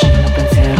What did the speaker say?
protetta, trascina, pensiero, profondo,